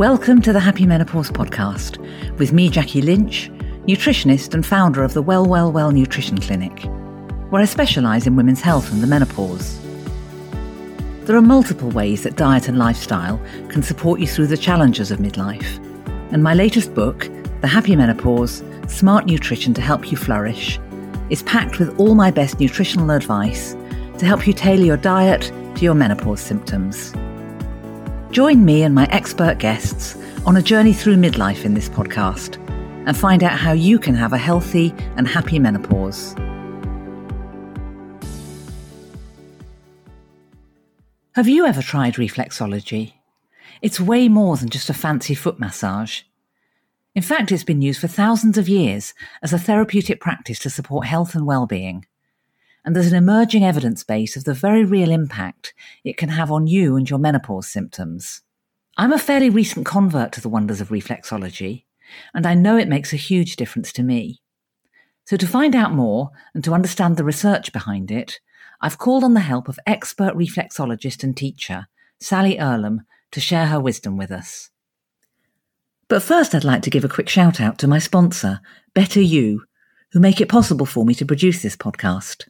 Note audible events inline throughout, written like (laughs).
Welcome to the Happy Menopause Podcast with me, Jackie Lynch, nutritionist and founder of the Well, Well, Well Nutrition Clinic, where I specialise in women's health and the menopause. There are multiple ways that diet and lifestyle can support you through the challenges of midlife. And my latest book, The Happy Menopause Smart Nutrition to Help You Flourish, is packed with all my best nutritional advice to help you tailor your diet to your menopause symptoms. Join me and my expert guests on a journey through midlife in this podcast and find out how you can have a healthy and happy menopause. Have you ever tried reflexology? It's way more than just a fancy foot massage. In fact, it's been used for thousands of years as a therapeutic practice to support health and well-being. And there's an emerging evidence base of the very real impact it can have on you and your menopause symptoms. I'm a fairly recent convert to the wonders of reflexology, and I know it makes a huge difference to me. So to find out more and to understand the research behind it, I've called on the help of expert reflexologist and teacher, Sally Earlam, to share her wisdom with us. But first, I'd like to give a quick shout out to my sponsor, Better You, who make it possible for me to produce this podcast.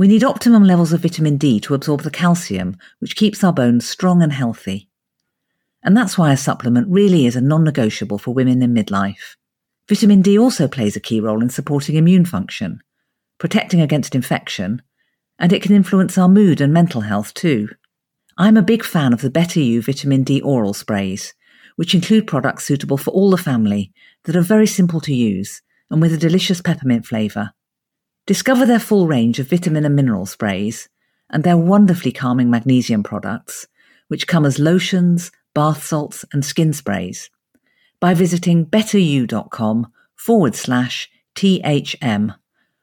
We need optimum levels of vitamin D to absorb the calcium, which keeps our bones strong and healthy. And that's why a supplement really is a non negotiable for women in midlife. Vitamin D also plays a key role in supporting immune function, protecting against infection, and it can influence our mood and mental health too. I'm a big fan of the Better You vitamin D oral sprays, which include products suitable for all the family that are very simple to use and with a delicious peppermint flavour. Discover their full range of vitamin and mineral sprays and their wonderfully calming magnesium products, which come as lotions, bath salts, and skin sprays by visiting betteryou.com forward slash THM,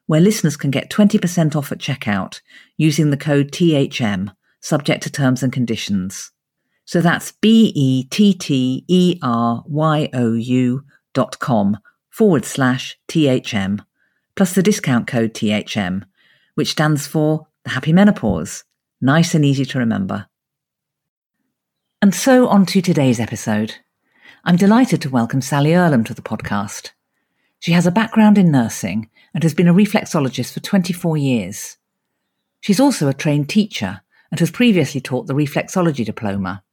where listeners can get 20% off at checkout using the code THM, subject to terms and conditions. So that's B E T T E R Y O U dot com forward slash THM plus the discount code THM, which stands for the Happy Menopause. Nice and easy to remember. And so on to today's episode. I'm delighted to welcome Sally Earlam to the podcast. She has a background in nursing and has been a reflexologist for 24 years. She's also a trained teacher and has previously taught the reflexology diploma.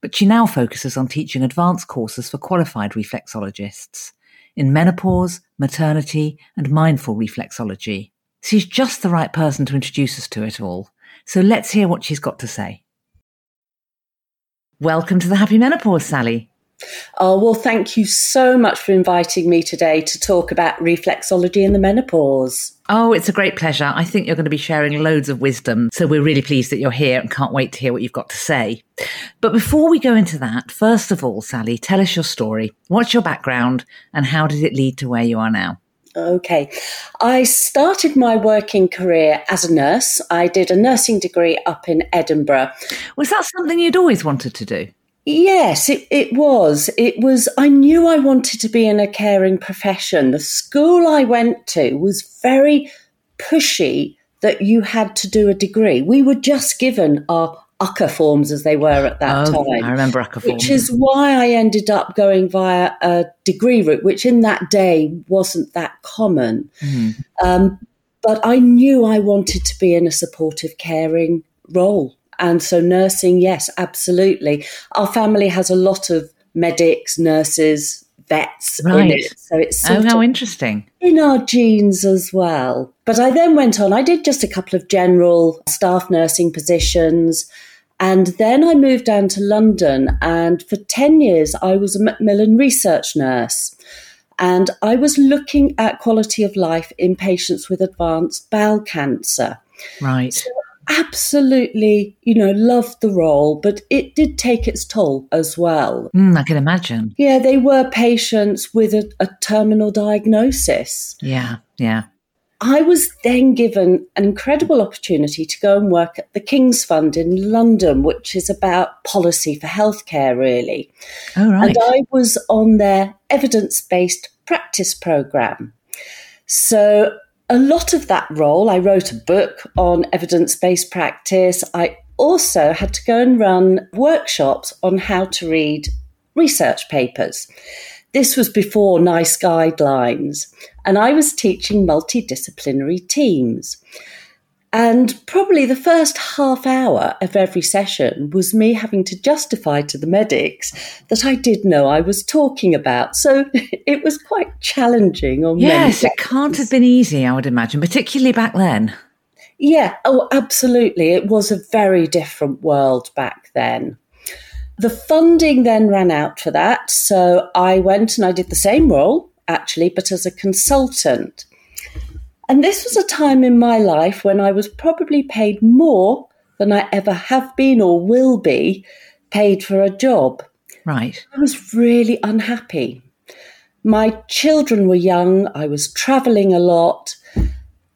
But she now focuses on teaching advanced courses for qualified reflexologists in menopause, maternity, and mindful reflexology. She's just the right person to introduce us to it all. So let's hear what she's got to say. Welcome to the Happy Menopause, Sally. Oh, well, thank you so much for inviting me today to talk about reflexology in the menopause. Oh, it's a great pleasure. I think you're going to be sharing loads of wisdom. So we're really pleased that you're here and can't wait to hear what you've got to say. But before we go into that, first of all, Sally, tell us your story. What's your background and how did it lead to where you are now? Okay. I started my working career as a nurse. I did a nursing degree up in Edinburgh. Was that something you'd always wanted to do? Yes, it, it was. It was, I knew I wanted to be in a caring profession. The school I went to was very pushy that you had to do a degree. We were just given our UCCA forms as they were at that oh, time. I remember UCCA forms. Which is why I ended up going via a degree route, which in that day wasn't that common. Mm. Um, but I knew I wanted to be in a supportive, caring role. And so, nursing, yes, absolutely. Our family has a lot of medics, nurses, vets right. in it. So it's oh, how interesting in our genes as well. But I then went on. I did just a couple of general staff nursing positions. And then I moved down to London, and for 10 years, I was a Macmillan research nurse. And I was looking at quality of life in patients with advanced bowel cancer. Right. So absolutely, you know, loved the role, but it did take its toll as well. Mm, I can imagine. Yeah, they were patients with a, a terminal diagnosis. Yeah, yeah. I was then given an incredible opportunity to go and work at the King's Fund in London, which is about policy for healthcare, really. Oh, right. And I was on their evidence based practice program. So a lot of that role, I wrote a book on evidence based practice. I also had to go and run workshops on how to read research papers. This was before NICE guidelines, and I was teaching multidisciplinary teams. And probably the first half hour of every session was me having to justify to the medics that I did know I was talking about. So (laughs) it was quite challenging on Yes, it can't have been easy, I would imagine, particularly back then. Yeah, oh, absolutely. It was a very different world back then. The funding then ran out for that. So I went and I did the same role, actually, but as a consultant. And this was a time in my life when I was probably paid more than I ever have been or will be paid for a job. Right. I was really unhappy. My children were young, I was traveling a lot,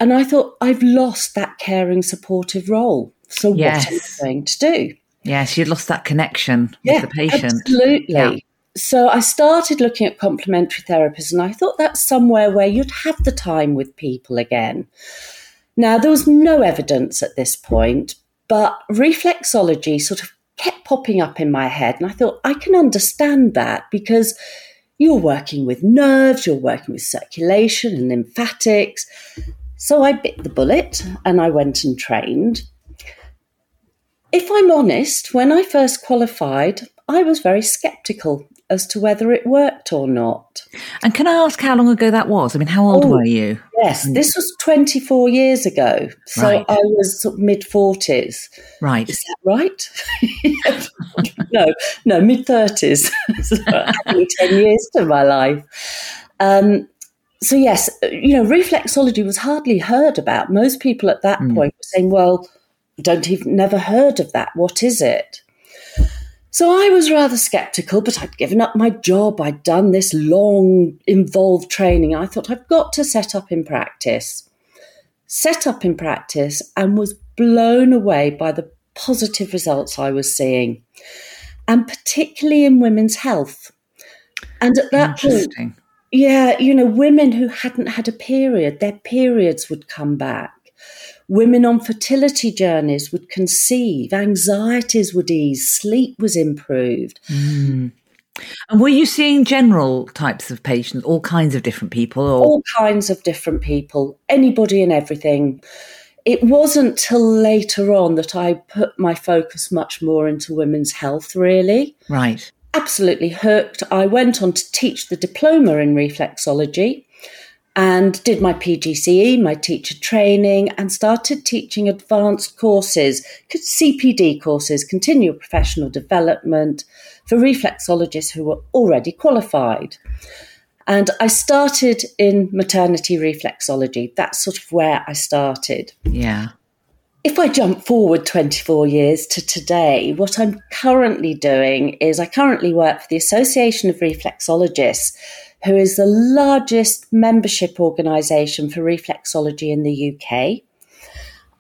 and I thought I've lost that caring, supportive role. So, yes. what am I going to do? Yes, you'd lost that connection yeah, with the patient. Absolutely. Yeah so I started looking at complementary therapies, and I thought that's somewhere where you'd have the time with people again. Now, there was no evidence at this point, but reflexology sort of kept popping up in my head. And I thought, I can understand that because you're working with nerves, you're working with circulation and lymphatics. So I bit the bullet and I went and trained. If I'm honest, when I first qualified, I was very skeptical as to whether it worked or not. And can I ask how long ago that was? I mean, how old oh, were you? Yes, this was 24 years ago. So right. I was mid 40s. Right. Is that right? (laughs) no, no, mid 30s. (laughs) so 10 years to my life. Um, so, yes, you know, reflexology was hardly heard about. Most people at that mm. point were saying, well, don't even never heard of that. What is it? So I was rather skeptical, but I'd given up my job. I'd done this long, involved training. I thought I've got to set up in practice. Set up in practice and was blown away by the positive results I was seeing, and particularly in women's health. And at that point, yeah, you know, women who hadn't had a period, their periods would come back. Women on fertility journeys would conceive, anxieties would ease, sleep was improved. Mm. And were you seeing general types of patients, all kinds of different people? Or? All kinds of different people, anybody and everything. It wasn't till later on that I put my focus much more into women's health, really. Right. Absolutely hooked. I went on to teach the diploma in reflexology and did my PGCE, my teacher training, and started teaching advanced courses, CPD courses, continual professional development for reflexologists who were already qualified. And I started in maternity reflexology. That's sort of where I started. Yeah. If I jump forward 24 years to today, what I'm currently doing is I currently work for the Association of Reflexologists, who is the largest membership organisation for reflexology in the UK.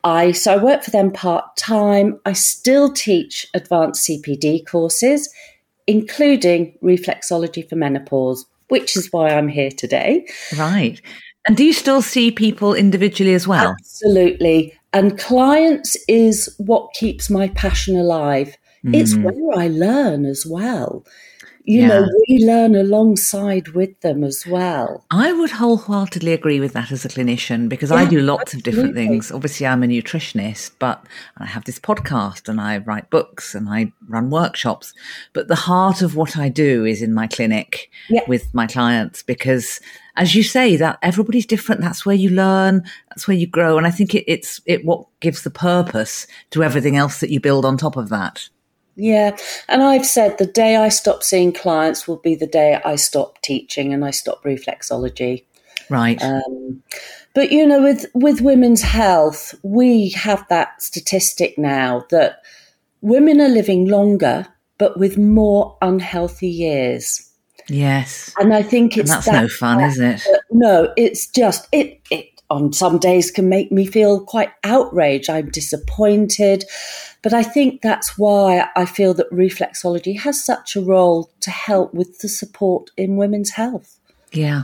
I so I work for them part time. I still teach advanced CPD courses, including reflexology for menopause, which is why I'm here today. Right. And do you still see people individually as well? Absolutely. And clients is what keeps my passion alive. Mm. It's where I learn as well you yeah. know, we learn alongside with them as well. I would wholeheartedly agree with that as a clinician because yeah, I do lots absolutely. of different things. Obviously, I'm a nutritionist, but I have this podcast and I write books and I run workshops. But the heart of what I do is in my clinic yeah. with my clients because as you say, that everybody's different. That's where you learn. That's where you grow. And I think it, it's it what gives the purpose to everything else that you build on top of that. Yeah. And I've said the day I stop seeing clients will be the day I stop teaching and I stop reflexology. Right. Um, but you know, with with women's health, we have that statistic now that women are living longer, but with more unhealthy years. Yes. And I think it's and that's that no fun, is it? No, it's just it it on some days can make me feel quite outraged. I'm disappointed. But I think that's why I feel that reflexology has such a role to help with the support in women's health. Yeah.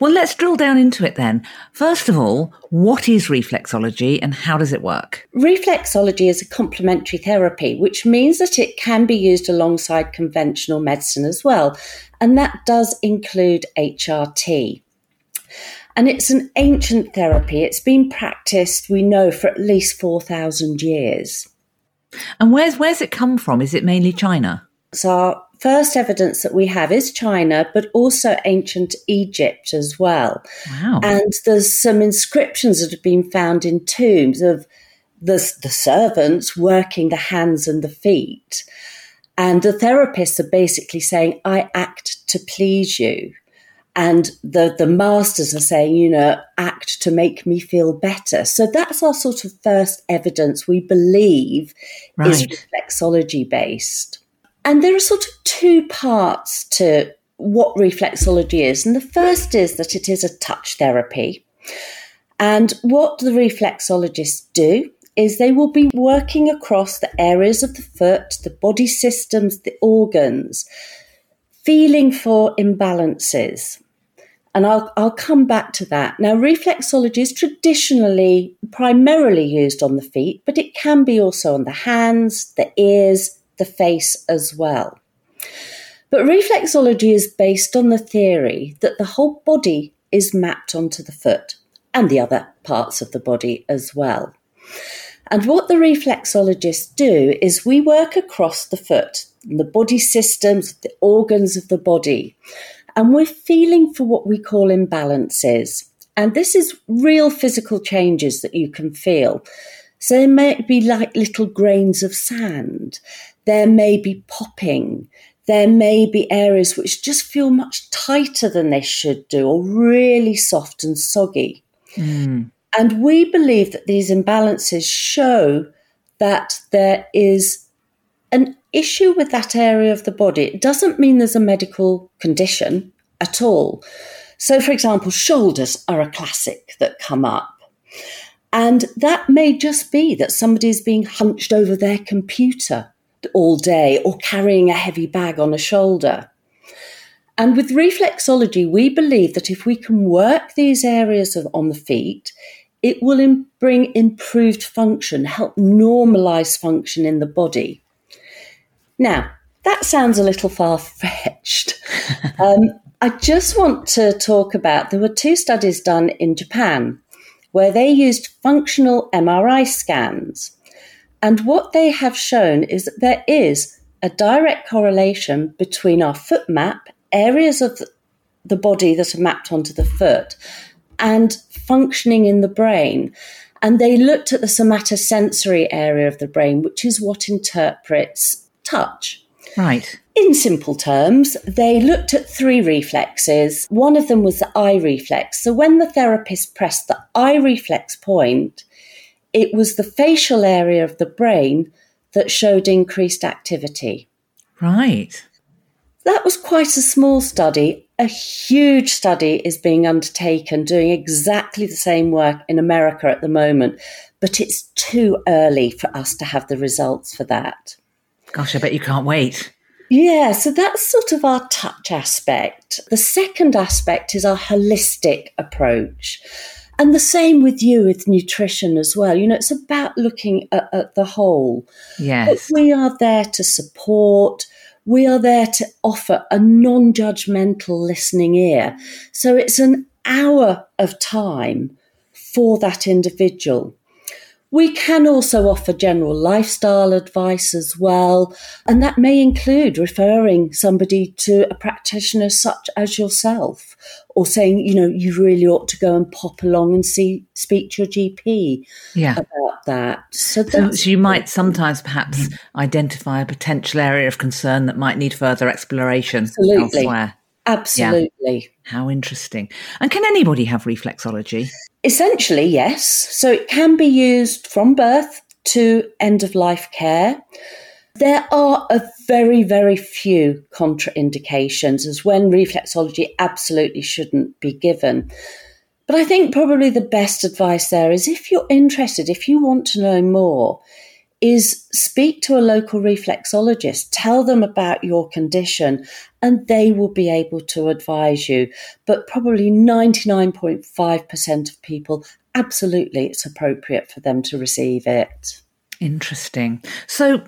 Well, let's drill down into it then. First of all, what is reflexology and how does it work? Reflexology is a complementary therapy, which means that it can be used alongside conventional medicine as well. And that does include HRT. And it's an ancient therapy. It's been practiced, we know, for at least 4,000 years. And where's, where's it come from? Is it mainly China? So our first evidence that we have is China, but also ancient Egypt as well. Wow. And there's some inscriptions that have been found in tombs of the, the servants working the hands and the feet. And the therapists are basically saying, I act to please you. And the, the masters are saying, you know, act to make me feel better. So that's our sort of first evidence we believe right. is reflexology based. And there are sort of two parts to what reflexology is. And the first is that it is a touch therapy. And what the reflexologists do is they will be working across the areas of the foot, the body systems, the organs, feeling for imbalances. And I'll, I'll come back to that. Now, reflexology is traditionally primarily used on the feet, but it can be also on the hands, the ears, the face as well. But reflexology is based on the theory that the whole body is mapped onto the foot and the other parts of the body as well. And what the reflexologists do is we work across the foot, the body systems, the organs of the body, and we're feeling for what we call imbalances. And this is real physical changes that you can feel. So they may be like little grains of sand. There may be popping. There may be areas which just feel much tighter than they should do or really soft and soggy. Mm. And we believe that these imbalances show that there is an issue with that area of the body. It doesn't mean there's a medical condition at all. So, for example, shoulders are a classic that come up. And that may just be that somebody's being hunched over their computer all day or carrying a heavy bag on a shoulder. And with reflexology, we believe that if we can work these areas of, on the feet, it will Im- bring improved function, help normalize function in the body. Now, that sounds a little far fetched. (laughs) um, I just want to talk about there were two studies done in Japan where they used functional MRI scans. And what they have shown is that there is a direct correlation between our foot map, areas of the body that are mapped onto the foot, and functioning in the brain. And they looked at the somatosensory area of the brain, which is what interprets touch. Right. In simple terms, they looked at three reflexes. One of them was the eye reflex. So when the therapist pressed the eye reflex point, it was the facial area of the brain that showed increased activity. Right. That was quite a small study. A huge study is being undertaken doing exactly the same work in America at the moment, but it's too early for us to have the results for that. Gosh, I bet you can't wait. Yeah, so that's sort of our touch aspect. The second aspect is our holistic approach. And the same with you with nutrition as well. You know, it's about looking at, at the whole. Yes. But we are there to support. We are there to offer a non judgmental listening ear. So it's an hour of time for that individual. We can also offer general lifestyle advice as well, and that may include referring somebody to a practitioner such as yourself, or saying, you know, you really ought to go and pop along and see, speak to your GP yeah. about that. So, so, so you might sometimes perhaps mm-hmm. identify a potential area of concern that might need further exploration Absolutely. elsewhere. Absolutely. Yeah. How interesting. And can anybody have reflexology? Essentially, yes. So it can be used from birth to end of life care. There are a very, very few contraindications as when reflexology absolutely shouldn't be given. But I think probably the best advice there is if you're interested, if you want to know more, is speak to a local reflexologist, tell them about your condition, and they will be able to advise you. But probably 99.5% of people, absolutely, it's appropriate for them to receive it. Interesting. So,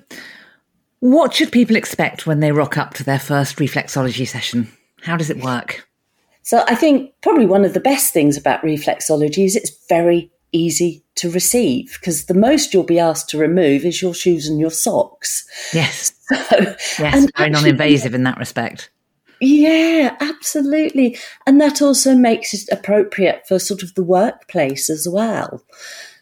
what should people expect when they rock up to their first reflexology session? How does it work? So, I think probably one of the best things about reflexology is it's very easy to receive because the most you'll be asked to remove is your shoes and your socks. Yes. (laughs) So, yes, very non invasive in that respect. Yeah, absolutely. And that also makes it appropriate for sort of the workplace as well.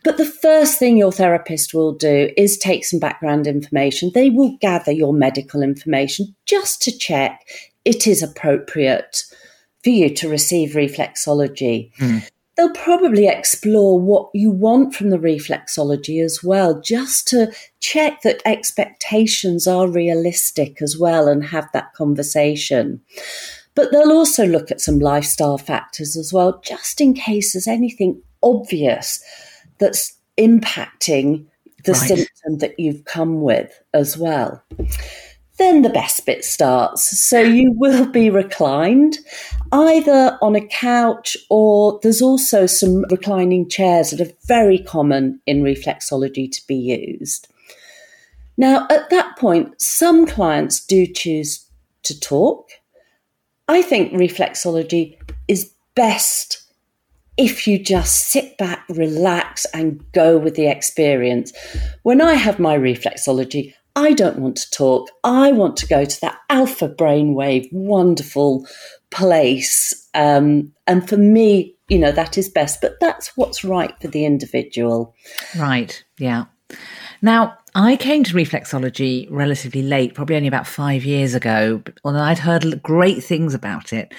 But the first thing your therapist will do is take some background information. They will gather your medical information just to check it is appropriate for you to receive reflexology. Mm. They'll probably explore what you want from the reflexology as well, just to check that expectations are realistic as well and have that conversation. But they'll also look at some lifestyle factors as well, just in case there's anything obvious that's impacting the right. symptom that you've come with as well. Then the best bit starts. So you will be reclined either on a couch or there's also some reclining chairs that are very common in reflexology to be used. Now, at that point, some clients do choose to talk. I think reflexology is best if you just sit back, relax, and go with the experience. When I have my reflexology, I don't want to talk. I want to go to that alpha brainwave, wonderful place. Um, and for me, you know, that is best, but that's what's right for the individual. Right. Yeah. Now, I came to reflexology relatively late, probably only about five years ago, although I'd heard great things about it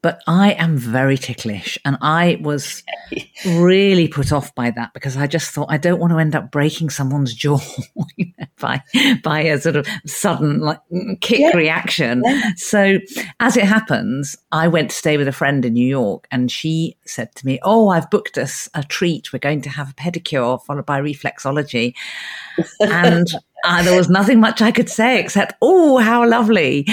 but I am very ticklish. And I was really put off by that because I just thought I don't want to end up breaking someone's (laughs) jaw by, by a sort of sudden like mm, kick yeah. reaction. Yeah. So as it happens, I went to stay with a friend in New York and she said to me, Oh, I've booked us a treat. We're going to have a pedicure followed by reflexology. And uh, there was nothing much I could say except, oh, how lovely.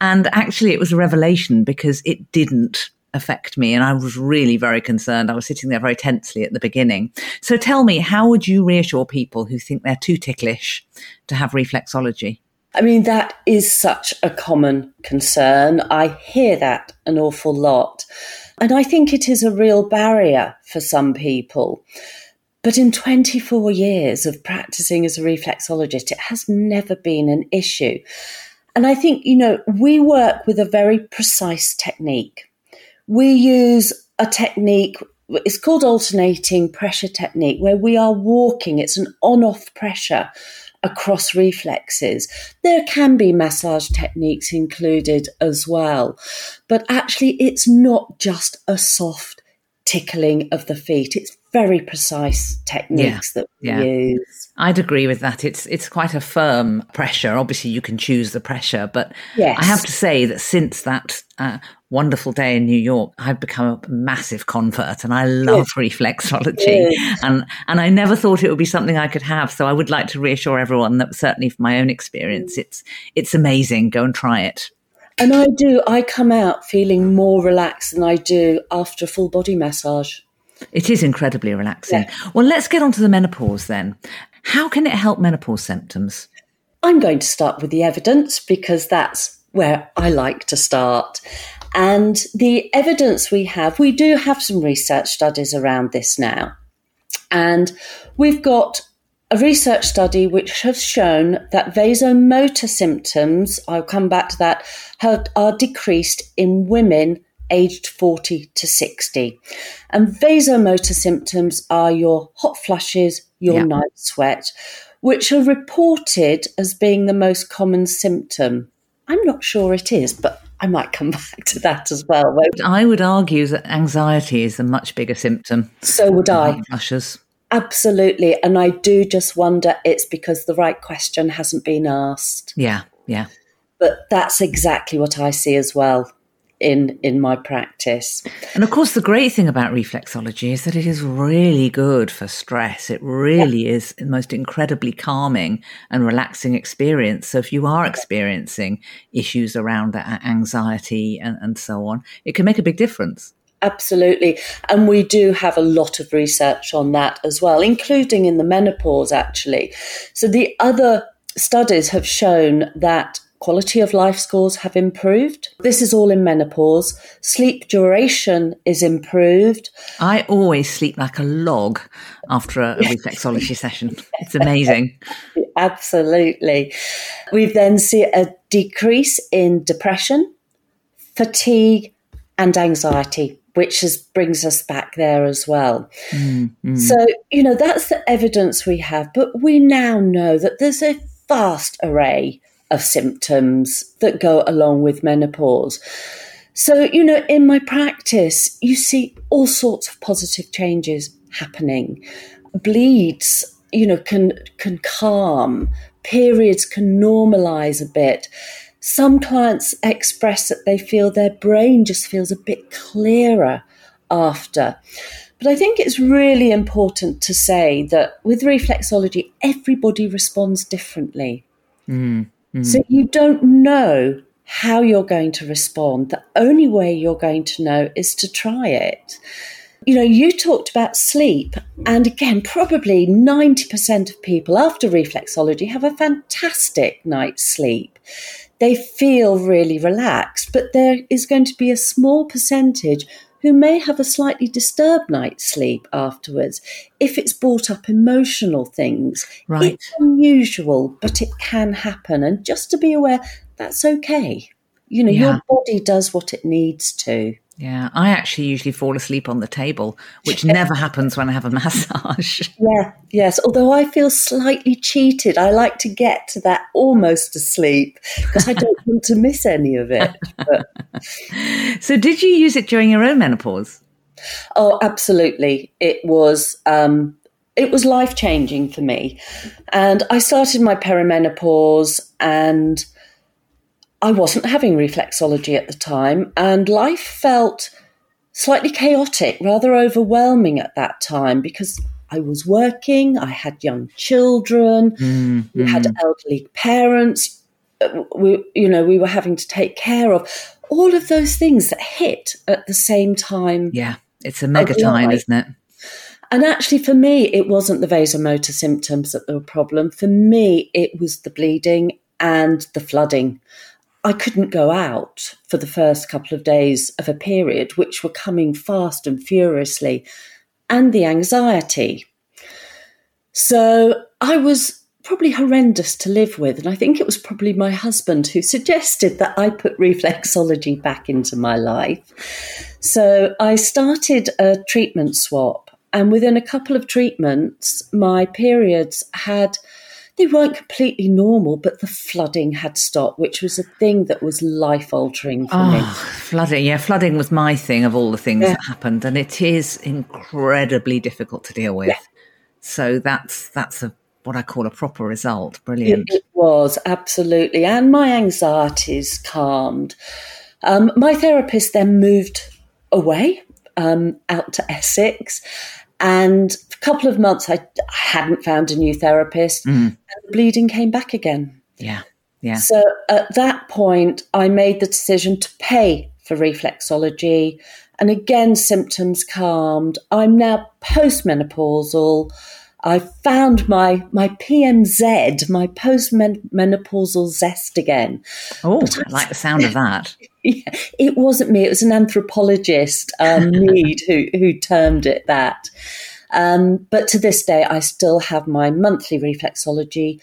And actually, it was a revelation because it didn't affect me. And I was really very concerned. I was sitting there very tensely at the beginning. So tell me, how would you reassure people who think they're too ticklish to have reflexology? I mean, that is such a common concern. I hear that an awful lot. And I think it is a real barrier for some people. But in 24 years of practicing as a reflexologist, it has never been an issue. And I think, you know, we work with a very precise technique. We use a technique, it's called alternating pressure technique, where we are walking, it's an on off pressure across reflexes. There can be massage techniques included as well, but actually, it's not just a soft tickling of the feet. It's very precise techniques yeah, that we yeah. use. I'd agree with that. It's it's quite a firm pressure. Obviously, you can choose the pressure, but yes. I have to say that since that uh, wonderful day in New York, I've become a massive convert, and I love reflexology. And and I never thought it would be something I could have. So I would like to reassure everyone that certainly from my own experience, it's it's amazing. Go and try it. And I do. I come out feeling more relaxed than I do after a full body massage. It is incredibly relaxing. Yeah. Well, let's get on to the menopause then. How can it help menopause symptoms? I'm going to start with the evidence because that's where I like to start. And the evidence we have, we do have some research studies around this now. And we've got a research study which has shown that vasomotor symptoms, I'll come back to that, have, are decreased in women aged 40 to 60. And vasomotor symptoms are your hot flushes, your yeah. night sweat, which are reported as being the most common symptom. I'm not sure it is, but I might come (laughs) back to that as well. I would argue that anxiety is a much bigger symptom. So would I. Flushes. Absolutely. And I do just wonder it's because the right question hasn't been asked. Yeah, yeah. But that's exactly what I see as well. In in my practice. And of course, the great thing about reflexology is that it is really good for stress. It really yeah. is the most incredibly calming and relaxing experience. So if you are experiencing issues around that uh, anxiety and, and so on, it can make a big difference. Absolutely. And we do have a lot of research on that as well, including in the menopause, actually. So the other studies have shown that Quality of life scores have improved. This is all in menopause. Sleep duration is improved. I always sleep like a log after a, a reflexology session. It's amazing. (laughs) Absolutely. We then see a decrease in depression, fatigue, and anxiety which is, brings us back there as well. Mm, mm. So, you know, that's the evidence we have. But we now know that there's a vast array of symptoms that go along with menopause. So, you know, in my practice, you see all sorts of positive changes happening. Bleeds, you know, can can calm, periods can normalize a bit. Some clients express that they feel their brain just feels a bit clearer after. But I think it's really important to say that with reflexology, everybody responds differently. Mm. Mm. So you don't know how you're going to respond. The only way you're going to know is to try it. You know, you talked about sleep, and again, probably 90% of people after reflexology have a fantastic night's sleep. They feel really relaxed, but there is going to be a small percentage who may have a slightly disturbed night's sleep afterwards if it's brought up emotional things. Right. It's unusual, but it can happen. And just to be aware, that's okay. You know, yeah. your body does what it needs to. Yeah, I actually usually fall asleep on the table, which never happens when I have a (laughs) massage. Yeah, yes. Although I feel slightly cheated. I like to get to that almost asleep because I don't want to miss any of it. (laughs) So, did you use it during your own menopause? Oh, absolutely. It was. Um, it was life changing for me, and I started my perimenopause and I wasn't having reflexology at the time, and life felt slightly chaotic, rather overwhelming at that time because I was working, I had young children, mm, we had mm. elderly parents, uh, we, you know, we were having to take care of all of those things that hit at the same time. Yeah, it's a mega time, isn't it? And actually, for me, it wasn't the vasomotor symptoms that were a problem. For me, it was the bleeding and the flooding. I couldn't go out for the first couple of days of a period, which were coming fast and furiously, and the anxiety. So I was probably horrendous to live with. And I think it was probably my husband who suggested that I put reflexology back into my life. So I started a treatment swap. And within a couple of treatments, my periods had they weren't completely normal, but the flooding had stopped, which was a thing that was life altering for oh, me. Flooding, yeah, flooding was my thing of all the things yeah. that happened, and it is incredibly difficult to deal with. Yeah. So that's that's a what I call a proper result. Brilliant. It, it was absolutely, and my anxieties calmed. Um, my therapist then moved away um, out to Essex, and couple of months, I, hadn't found a new therapist, mm. and the bleeding came back again. Yeah, yeah. So at that point, I made the decision to pay for reflexology, and again, symptoms calmed. I'm now postmenopausal. I found my my PMZ, my postmenopausal zest again. Oh, I like the sound of that. (laughs) yeah, it wasn't me; it was an anthropologist, um, (laughs) Mead, who who termed it that. Um, but to this day, I still have my monthly reflexology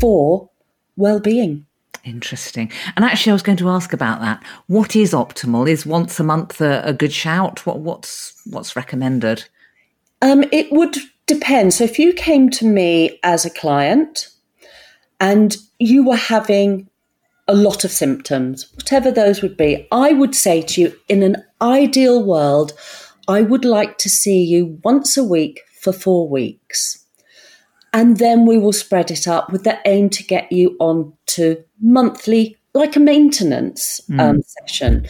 for well-being. Interesting. And actually, I was going to ask about that. What is optimal? Is once a month a, a good shout? What, what's what's recommended? Um, it would depend. So, if you came to me as a client and you were having a lot of symptoms, whatever those would be, I would say to you, in an ideal world, I would like to see you once a week for four weeks. And then we will spread it up with the aim to get you on to monthly, like a maintenance mm. um, session.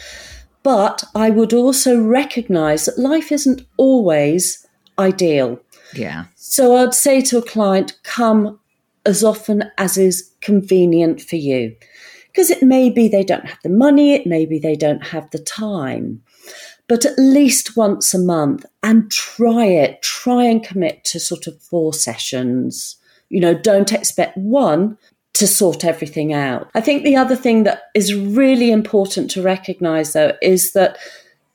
But I would also recognize that life isn't always ideal. Yeah. So I'd say to a client, come as often as is convenient for you. Because it may be they don't have the money, it may be they don't have the time. But at least once a month and try it, try and commit to sort of four sessions. You know, don't expect one to sort everything out. I think the other thing that is really important to recognize though is that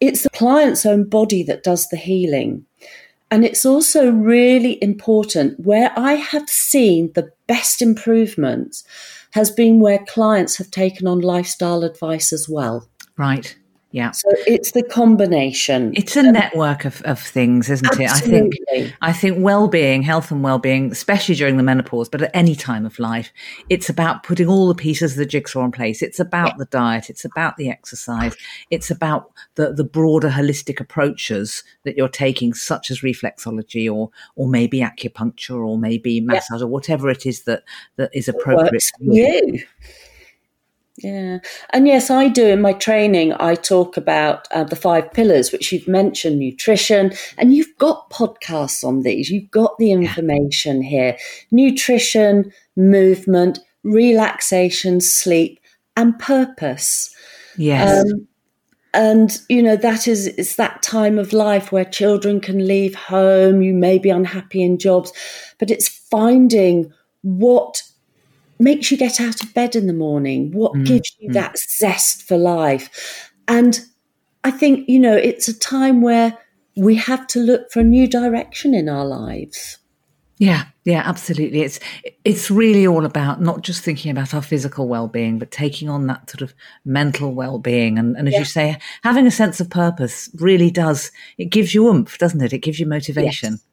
it's the client's own body that does the healing. And it's also really important where I have seen the best improvements has been where clients have taken on lifestyle advice as well. Right. Yeah. So it's the combination. It's a um, network of, of things, isn't Absolutely. it? I think I think well-being, health and well-being, especially during the menopause, but at any time of life, it's about putting all the pieces of the jigsaw in place. It's about yeah. the diet, it's about the exercise, it's about the, the broader holistic approaches that you're taking, such as reflexology or or maybe acupuncture or maybe massage yeah. or whatever it is that, that is appropriate for you. Yeah. And yes, I do in my training, I talk about uh, the five pillars, which you've mentioned nutrition, and you've got podcasts on these. You've got the information yeah. here nutrition, movement, relaxation, sleep, and purpose. Yes. Um, and you know that is it's that time of life where children can leave home you may be unhappy in jobs but it's finding what makes you get out of bed in the morning? What mm. gives you mm. that zest for life? And I think, you know, it's a time where we have to look for a new direction in our lives. Yeah, yeah, absolutely. It's it's really all about not just thinking about our physical well-being, but taking on that sort of mental well-being. And, and as yeah. you say, having a sense of purpose really does. It gives you oomph, doesn't it? It gives you motivation. Yes.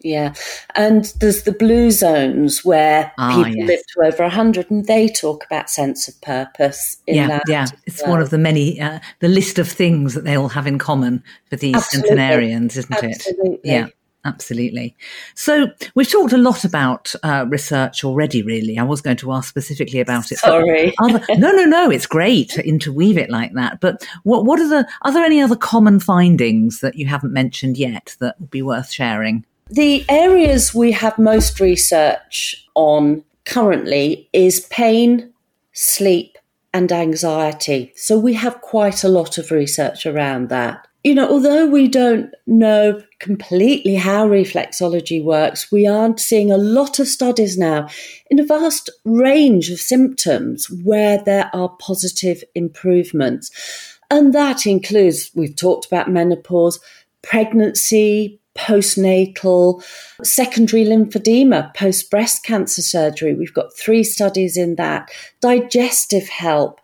Yeah. And there's the blue zones where ah, people yes. live to over 100 and they talk about sense of purpose. yeah. yeah. It's well. one of the many, uh, the list of things that they all have in common for these Absolutely. centenarians, isn't Absolutely. it? Yeah. Absolutely. So we've talked a lot about uh, research already. Really, I was going to ask specifically about it. Sorry. Other, no, no, no. It's great to interweave it like that. But what what are the are there any other common findings that you haven't mentioned yet that would be worth sharing? The areas we have most research on currently is pain, sleep, and anxiety. So we have quite a lot of research around that. You know, although we don't know completely how reflexology works, we are seeing a lot of studies now in a vast range of symptoms where there are positive improvements. And that includes, we've talked about menopause, pregnancy, postnatal, secondary lymphedema, post breast cancer surgery. We've got three studies in that, digestive help,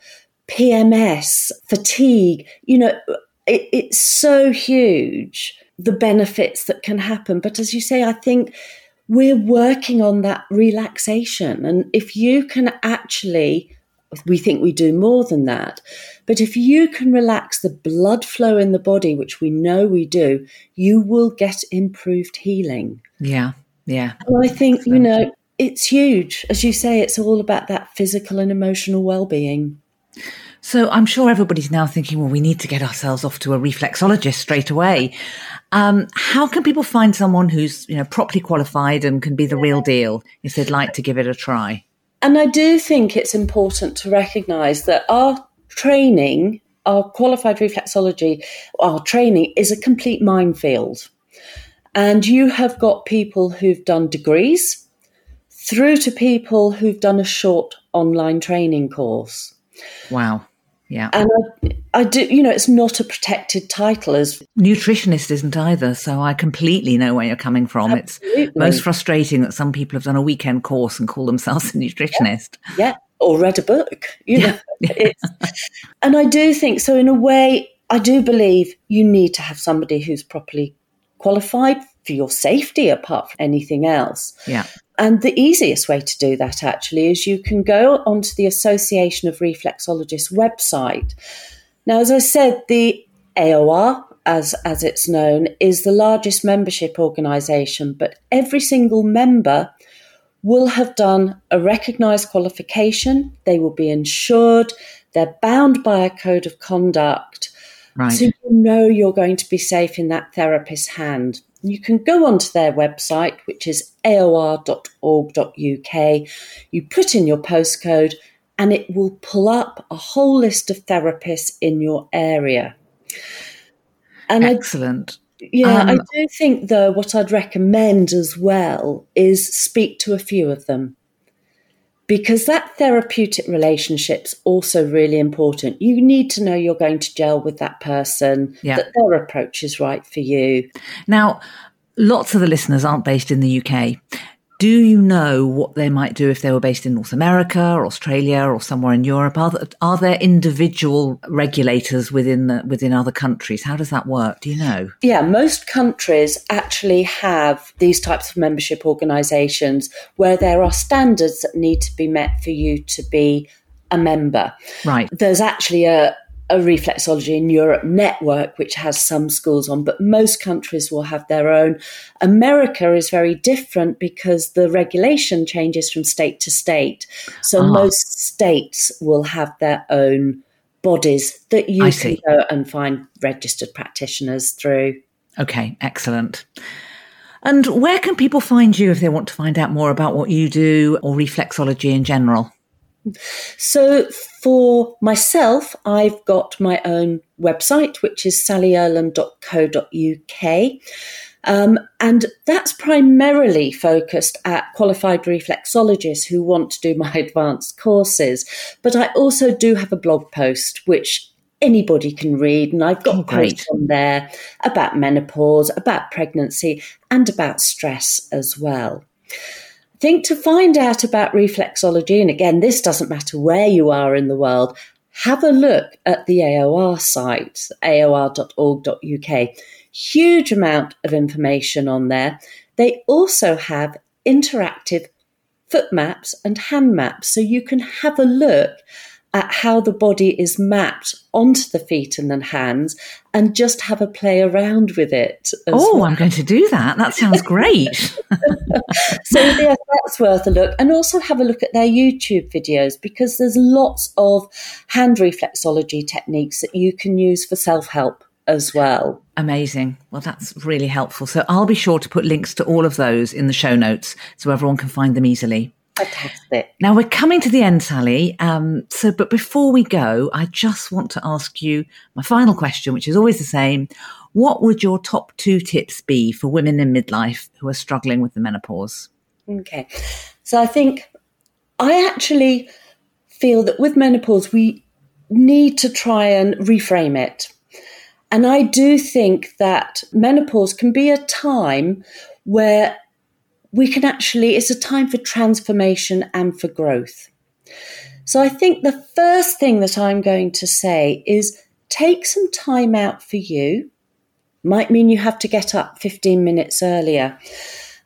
PMS, fatigue. You know, it, it's so huge, the benefits that can happen. But as you say, I think we're working on that relaxation. And if you can actually we think we do more than that. But if you can relax the blood flow in the body, which we know we do, you will get improved healing. Yeah. Yeah. And I think, you know, it's huge. As you say, it's all about that physical and emotional well being. So I'm sure everybody's now thinking, well, we need to get ourselves off to a reflexologist straight away. Um, how can people find someone who's, you know, properly qualified and can be the real deal if they'd like to give it a try? And I do think it's important to recognize that our training, our qualified reflexology, our training is a complete minefield. And you have got people who've done degrees through to people who've done a short online training course. Wow. Yeah. And I, I, do, you know, it's not a protected title as nutritionist isn't either. So I completely know where you're coming from. Absolutely. It's most frustrating that some people have done a weekend course and call themselves a nutritionist. Yeah. yeah. Or read a book, you know. and I do think so. In a way, I do believe you need to have somebody who's properly qualified for your safety apart from anything else. Yeah. And the easiest way to do that actually is you can go onto the Association of Reflexologists website. Now, as I said, the AOR, as, as it's known, is the largest membership organisation, but every single member will have done a recognised qualification, they will be insured, they're bound by a code of conduct, Right. So you know you're going to be safe in that therapist's hand. You can go onto their website, which is aor.org.uk. You put in your postcode and it will pull up a whole list of therapists in your area. And Excellent. I, yeah, um, I do think though what I'd recommend as well is speak to a few of them because that therapeutic relationship's also really important. You need to know you're going to gel with that person, yeah. that their approach is right for you. Now, lots of the listeners aren't based in the UK. Do you know what they might do if they were based in North America or Australia or somewhere in Europe? Are there, are there individual regulators within the, within other countries? How does that work? Do you know? Yeah, most countries actually have these types of membership organisations where there are standards that need to be met for you to be a member. Right. There's actually a, a reflexology in Europe network, which has some schools on, but most countries will have their own. America is very different because the regulation changes from state to state. So ah. most states will have their own bodies that you I can see. go and find registered practitioners through. Okay, excellent. And where can people find you if they want to find out more about what you do or reflexology in general? So for myself, I've got my own website, which is sallyearlam.co.uk. Um, and that's primarily focused at qualified reflexologists who want to do (laughs) my advanced courses. But I also do have a blog post, which anybody can read. And I've got oh, posts on there about menopause, about pregnancy, and about stress as well think to find out about reflexology, and again, this doesn't matter where you are in the world, have a look at the AOR site, aor.org.uk. Huge amount of information on there. They also have interactive foot maps and hand maps, so you can have a look at how the body is mapped onto the feet and then hands and just have a play around with it. Oh, well. I'm going to do that. That sounds great. (laughs) so, yes, that's worth a look. And also have a look at their YouTube videos because there's lots of hand reflexology techniques that you can use for self help as well. Amazing. Well, that's really helpful. So, I'll be sure to put links to all of those in the show notes so everyone can find them easily. Fantastic. Now we're coming to the end, Sally. Um, so, but before we go, I just want to ask you my final question, which is always the same. What would your top two tips be for women in midlife who are struggling with the menopause? Okay. So I think I actually feel that with menopause, we need to try and reframe it. And I do think that menopause can be a time where we can actually, it's a time for transformation and for growth. So I think the first thing that I'm going to say is take some time out for you. Might mean you have to get up 15 minutes earlier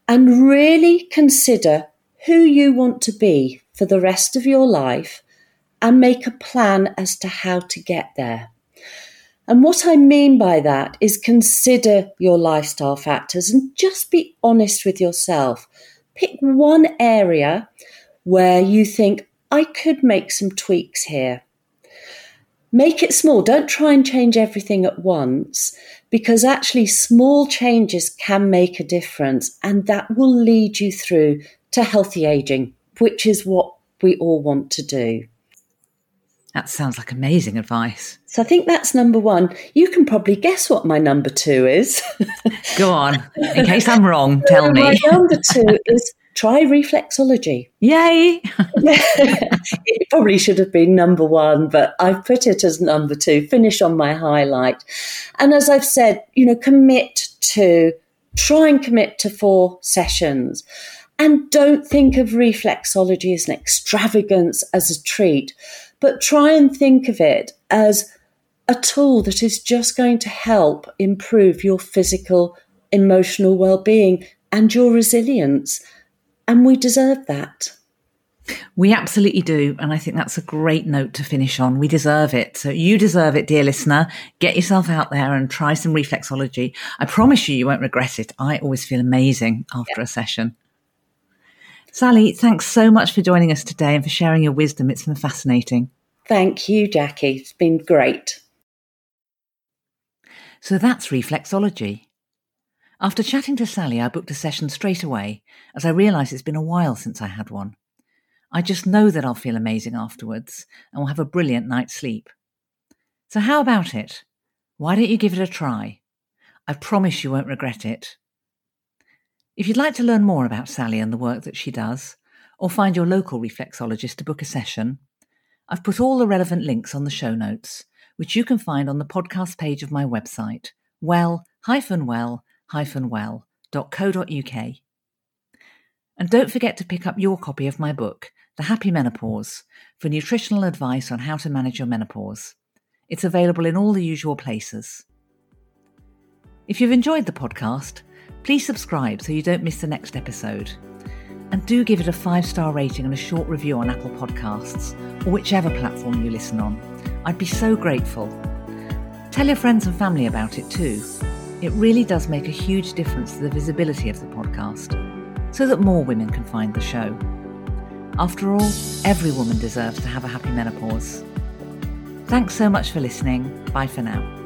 and really consider who you want to be for the rest of your life and make a plan as to how to get there. And what I mean by that is consider your lifestyle factors and just be honest with yourself. Pick one area where you think, I could make some tweaks here. Make it small. Don't try and change everything at once because actually small changes can make a difference and that will lead you through to healthy aging, which is what we all want to do. That sounds like amazing advice. So I think that's number one. You can probably guess what my number two is. Go on. In case I'm wrong, (laughs) tell me. My number two is try reflexology. Yay! (laughs) (laughs) it probably should have been number one, but I've put it as number two, finish on my highlight. And as I've said, you know, commit to, try and commit to four sessions. And don't think of reflexology as an extravagance, as a treat but try and think of it as a tool that is just going to help improve your physical, emotional well being and your resilience. And we deserve that. We absolutely do. And I think that's a great note to finish on. We deserve it. So you deserve it, dear listener. Get yourself out there and try some reflexology. I promise you, you won't regret it. I always feel amazing after yeah. a session. Sally, thanks so much for joining us today and for sharing your wisdom. It's been fascinating. Thank you, Jackie. It's been great. So that's reflexology. After chatting to Sally, I booked a session straight away as I realised it's been a while since I had one. I just know that I'll feel amazing afterwards and will have a brilliant night's sleep. So, how about it? Why don't you give it a try? I promise you won't regret it. If you'd like to learn more about Sally and the work that she does, or find your local reflexologist to book a session, I've put all the relevant links on the show notes, which you can find on the podcast page of my website, well-well-well.co.uk. And don't forget to pick up your copy of my book, The Happy Menopause, for nutritional advice on how to manage your menopause. It's available in all the usual places. If you've enjoyed the podcast, please subscribe so you don't miss the next episode. And do give it a five star rating and a short review on Apple Podcasts or whichever platform you listen on. I'd be so grateful. Tell your friends and family about it too. It really does make a huge difference to the visibility of the podcast so that more women can find the show. After all, every woman deserves to have a happy menopause. Thanks so much for listening. Bye for now.